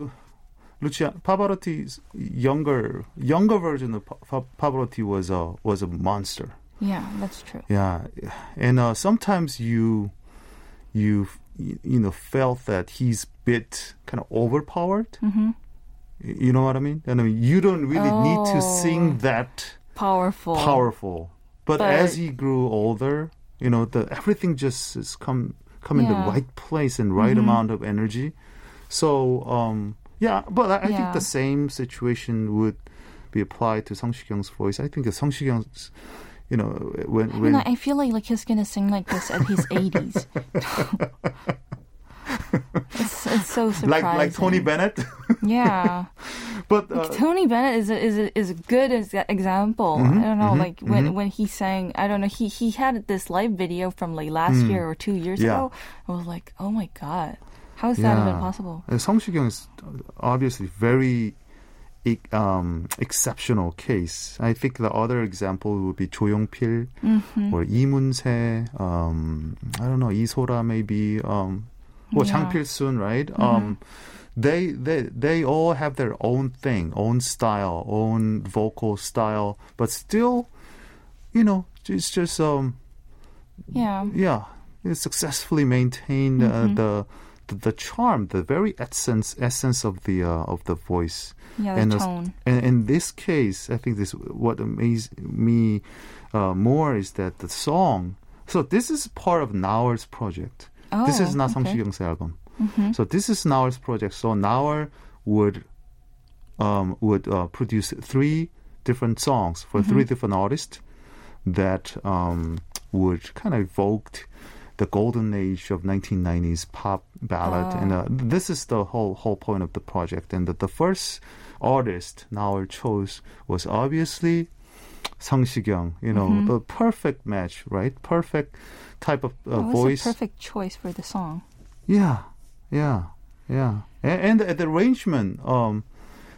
Lucia Pavarotti's younger younger version of Pa- Pa- Pavarotti was a was a monster. Yeah, that's true. Yeah, and uh, sometimes you you you know felt that he's bit kind of overpowered. hmm You know what I mean? And I mean, you don't really need to sing Oh. that Powerful. powerful. But, But- as he grew older, you know, the everything just is come come in the right place and right Mhm. amount of energy. So um, yeah, but I, I think the same situation would be applied to Song Shikyung's voice. I think Song Shikyung's, you know, when I when mean, I feel like like he's gonna sing like this at his eighties. [LAUGHS] it's, it's so surprising. like like Tony Bennett, Yeah, [LAUGHS] but uh, Tony Bennett is a, is a, is a good as example. Mhm, I don't know, mhm, like when mhm. when he sang. I don't know. He he had this live video from like last Mm. year or two years Yeah. ago. I was like, oh my god, how is that even Yeah. possible? Uh, Song Shikyung is obviously very um, exceptional case. I think the other example would be Jo Young-pil hmm or Lee Mun-se. Um, I don't know Lee Sora maybe. Um, well, Yeah. Chang Pil-sun, right? Um, they they they all have their own thing, own style, own vocal style, but still, you know, it's just um Yeah, yeah, it successfully maintained uh, Mhm. the, the the charm, the very essence essence of the uh, of the voice. yeah, the And the- tone. And in this case, I think this what amazed me uh, more is that the song. So this is part of Naul's project. Oh, this is not Song okay. Shikyung's album. Mhm. So this is Naul's project. So Naul would um, would uh, produce three different songs for three different artists that um, would kind of evoke the golden age of 1990s pop ballad. Oh. And uh, this is the whole whole point of the project. And the, the first artist Naul chose was obviously Song Shikyung. You know, Mhm. the perfect match, right? Perfect type of uh, Oh, voice. a perfect choice for the song. Yeah, yeah, yeah, and, and the, the arrangement, um,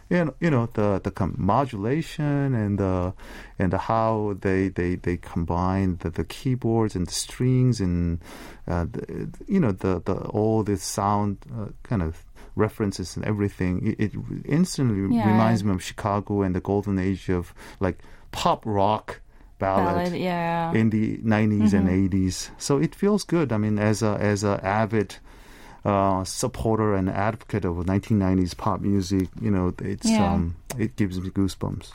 you know, you know the the com- modulation and the and the how they they they combine the, the keyboards and the strings and uh, the, you know the the all the sound uh, kind of references and everything. It, it instantly Yeah. reminds me of Chicago and the golden age of like pop rock ballad Ballad, yeah. in the 90s and Mhm. 80s. So it feels good. I mean, as a as a avid uh, supporter and advocate of 1990s pop music, you know, it's Yeah. um, it gives me goosebumps.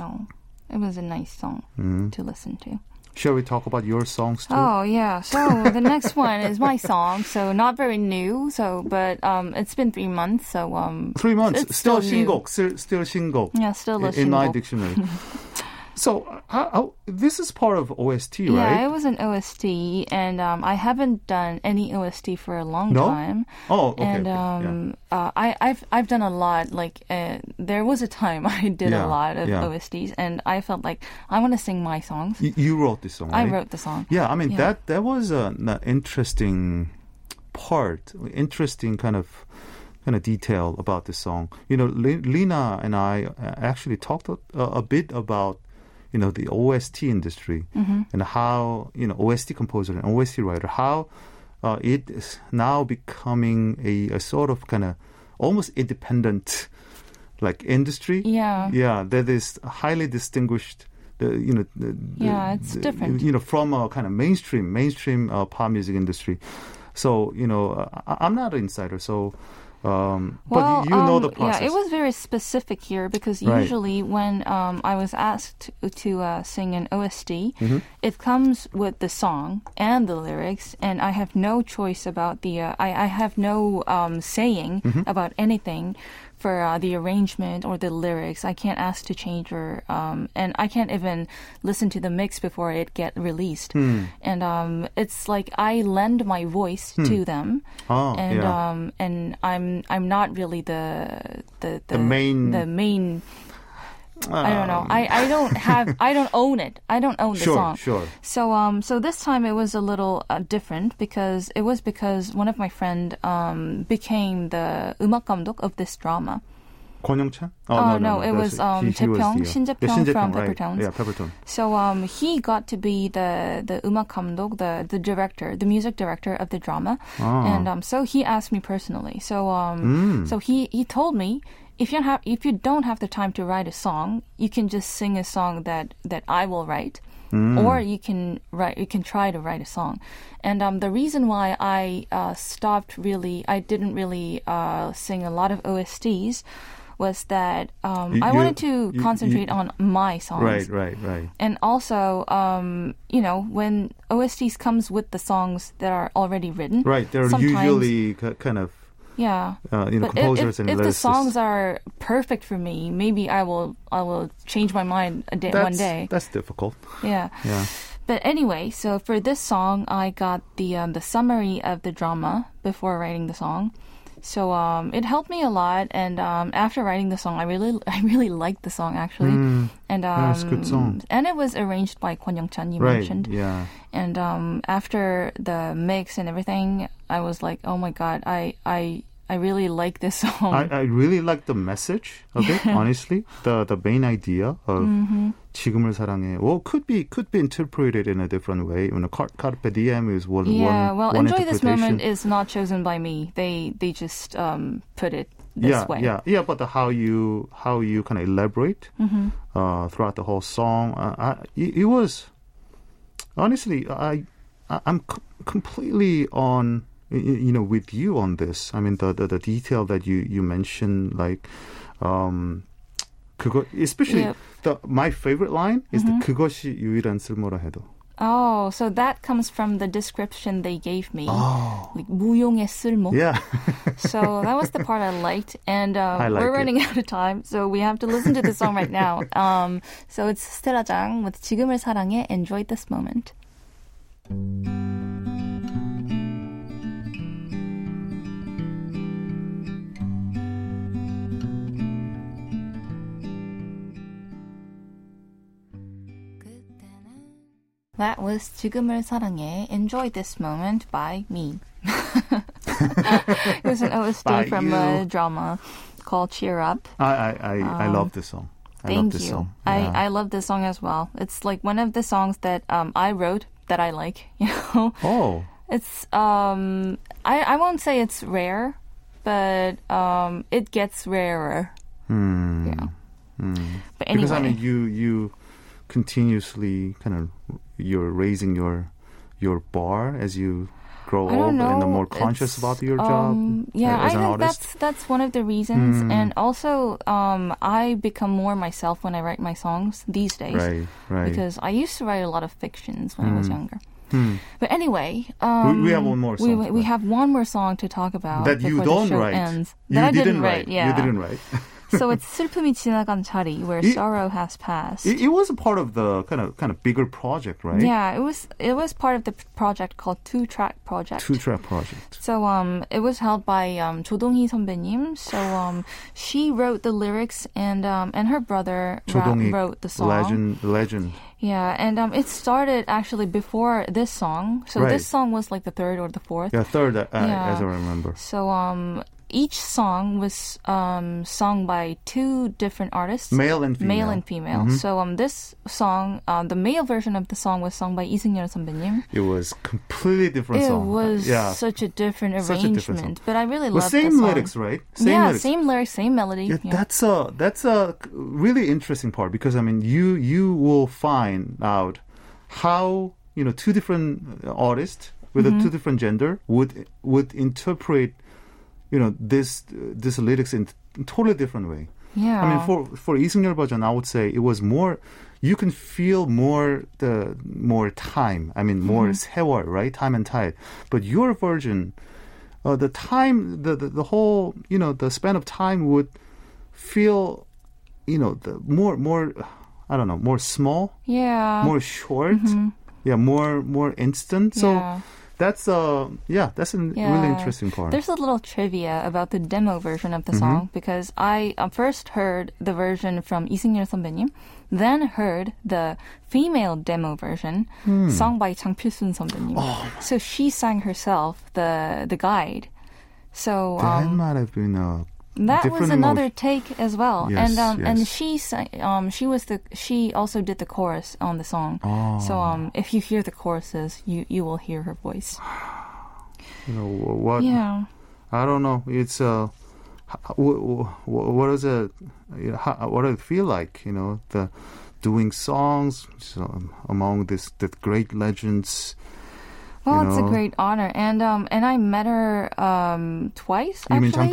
Oh, it was a nice song Mhm. to listen to. Shall we talk about your songs too? Oh yeah. So the next one is my song. So not very new. So but um, it's been three months. So um, Three months, It's still still new. 신곡, still, still 신곡 yeah, still a in my single. dictionary. [LAUGHS] so this is part of OST, right? Yeah, it was an OST, and um, I haven't done any OST for a long No? time. oh, okay. and okay, yeah. um, uh, I, I've I've done a lot. Like uh, there was a time [LAUGHS] I did Yeah, a lot of yeah. OSTs, and I felt like I want to sing my songs. Y- you wrote this song, I wrote the song. Yeah, I mean Yeah. that that was an interesting part, interesting kind of kind of detail about this song. You know, Lena and I uh, actually talked a, a bit about you know the OST industry Mm-hmm. and how you know OST composer and OST writer how uh, it is now becoming a, a sort of kind of almost independent like industry. Yeah. Yeah, that is highly distinguished. The, you know, the, Yeah, it's the- different. You know, from a kind of mainstream, mainstream uh, pop music industry. So you know, I, I'm not an insider, so um, Well, but you know um, the process. Yeah, it was very specific here because Right. usually when um, I was asked to, to uh, sing an OST, Mhm. it comes with the song and the lyrics, and I have no choice about the. Uh, I, I have no um, saying Mm-hmm. about anything for uh, the arrangement or the lyrics. I can't ask to change or um, and I can't even listen to the mix before it get released. Hmm. And um, it's like I lend my voice to them, Oh, and yeah. um, and I'm I'm not really the the the, The main- the main. I don't know. I, I don't have I don't own it. I don't own the Sure, song. sure. So um so this time it was a little uh, different because it was because one of my friend um became the 음악 감독 of this drama. 권영찬? Oh, no, it was, that's- um, he- he was Taepyeong, the, uh, Shin yeah, Taepyeong Shin from Taepyeong, right. Peppertones. Yeah, Peppertone. So um he got to be the the 음악 감독, the the director, the music director of the drama. Ah. And um so he asked me personally. So um Mm. so he he told me if you have if you don't have the time to write a song, you can just sing a song that that I will write. Mm. Or you can write, you can try to write a song, and um, the reason why I uh, stopped really, I didn't really uh, sing a lot of OSTs, was that um, You- I wanted to you- you- concentrate on my songs. Right, right, right. And also, um, you know, when OSTs comes with the songs that are already written, Right, they're usually ki- kind of yeah. uh, you know But composers if, and if the songs are perfect for me, maybe I will I will change my mind a day, that's, one day. That's difficult. Yeah. Yeah. But anyway, so for this song, I got the um, the summary of the drama before writing the song. So um, it helped me a lot, and um, after writing the song, I really [LAUGHS] I really liked the song actually, and um, Yeah, good song. and it was arranged by Kwon Young Chan. You Right. mentioned, Yeah. and um, after the mix and everything, I was like, oh my god, I I I really like this [LAUGHS] song. I, I really like the message of it. Honestly, [LAUGHS] the the main idea of Mm-hmm. 지금을 사랑해. Well, could be could be interpreted in a different way. You know, car- carpe diem is one yeah, one well, one enjoy this moment interpretation. is not chosen by me. They they just um, put it this yeah, way. yeah, yeah. But the, how you how you kind of elaborate Mm-hmm. uh, throughout the whole song, uh, I, it, it was honestly I, I I'm c- completely on y- y- you know with you on this. I mean the the, the detail that you you mentioned like. Um, 그거 especially Yep. the my favorite line is Mm-hmm. the 그것이 유일한 쓸모라 해도. Oh, so that comes from the description they gave me. Oh. Like 무용의 쓸모. Yeah. So that was the part I liked, and um, I like we're it. running out of time, so we have to listen to the song right now. [LAUGHS] Um, so it's Stella Jang with 지금을 사랑해. Enjoy this moment. That was 지금을 사랑해. Enjoy this moment by me. [LAUGHS] it was an OST By from a you. drama called Cheer Up. I I I, I love this song. I love Um, Thank this you. song. I, Yeah. I love this song as well. It's like one of the songs that um, I wrote that I like. [LAUGHS] You know, oh. it's um, I I won't say it's rare, but um, it gets rarer. Hmm. Yeah. But anyway, Because I mean, you you continuously kind of you're raising your your bar as you grow old know. and more conscious It's, about your job um, yeah, as I think artist. that's that's one of the reasons, Mm. and also um, I become more myself when I write my songs these days. Right, right. Because I used to write a lot of fictions when I was Mm. younger. Hmm. But anyway, um, we have one more We, song to we have one more song to talk about that you don't write. ends. You didn't didn't write. Yeah, You didn't write. [LAUGHS] so it's 슬픔이 지나간 자리, where It- sorrow has passed. it, it was a part of the kind of kind of bigger project, right? Yeah, it was it was part of the p- project called Two Track Project. Two track project. So um, it was held by um, 조동희 선배님. So um, she wrote the lyrics, and um, and her brother ra- 조동희 wrote the song. legend, legend. Yeah, and um, it started actually before this song. So Right. this song was like the third or the fourth. Yeah, third, uh, Yeah. as I remember. So um, each song was um, sung by two different artists. Male and female. Mm-hmm. Male and female. So um, this song, uh, the male version of the song was sung by 이승열 선배님. It was completely different It song. was yeah. such a different Such a different arrangement, but I really Well, loved the same song. lyrics, right? Same yeah, lyrics. same lyrics, same melody. Yeah, Yeah. that's a that's a really interesting part because I mean you you will find out how you know two different artists with Mm-hmm. a two different gender would would interpret you know this this lyrics in a totally different way. yeah. I mean for for 이승열 version I would say it was more you can feel more the more time. I mean more Mm-hmm. 세월, right? Time and tide. But your version uh, the time the, the the whole you know the span of time would feel, you know, the more more, I don't know, more small, Yeah. more short, yeah, more more instant. So Mm-hmm. yeah. that's uh, yeah, that's a really Yeah. interesting part. There's a little trivia about the demo version of the Mm-hmm. song because I uh, first heard the version from 이승열 선배님, then heard the female demo version Hmm. sung by 장필순 선배님. Oh. So she sang herself the the guide. So that um, might have been a that was another emotion. take as well. Yes, and um, and she sang, um she was the she also did the chorus on the song. Oh. So um if you hear the choruses, you you will hear her voice. [SIGHS] you know what Yeah. I don't know. It's uh, h- wh- wh- what does it? You know, how, what does it feel like? You know, the doing songs so, um, among this the great legends. Well, you it's a great honor, and um, and I met her um twice. You mean actually. Jang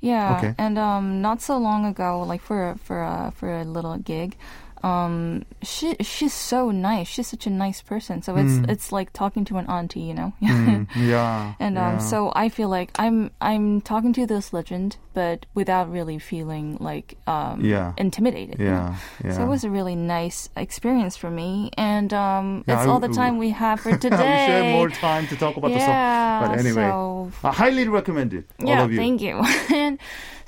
Yeah, Okay. and um, not so long ago, like for for a, for a little gig, um, she she's so nice. She's such a nice person. So it's it's like talking to an auntie, you know. Mm, [LAUGHS] yeah. And um, yeah. so I feel like I'm I'm talking to this legend, but without really feeling like um, Yeah. intimidated. you know? yeah, yeah. So it was a really nice experience for me, and um, Yeah, it's I- all the time we have for [LAUGHS] today. we have more time to talk about the song. yeah, But anyway, so I highly recommend it. All yeah, of you. thank you. [LAUGHS] and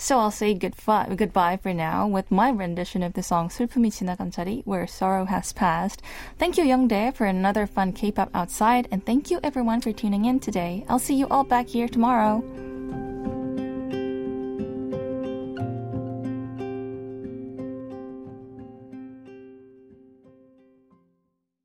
so I'll say goodbye, goodbye for now with my rendition of the song 슬픔이 지나간 자리, where sorrow has passed. Thank you, Youngdae, for another fun K-pop outside, and thank you everyone for tuning in today. I'll see you all back here tomorrow.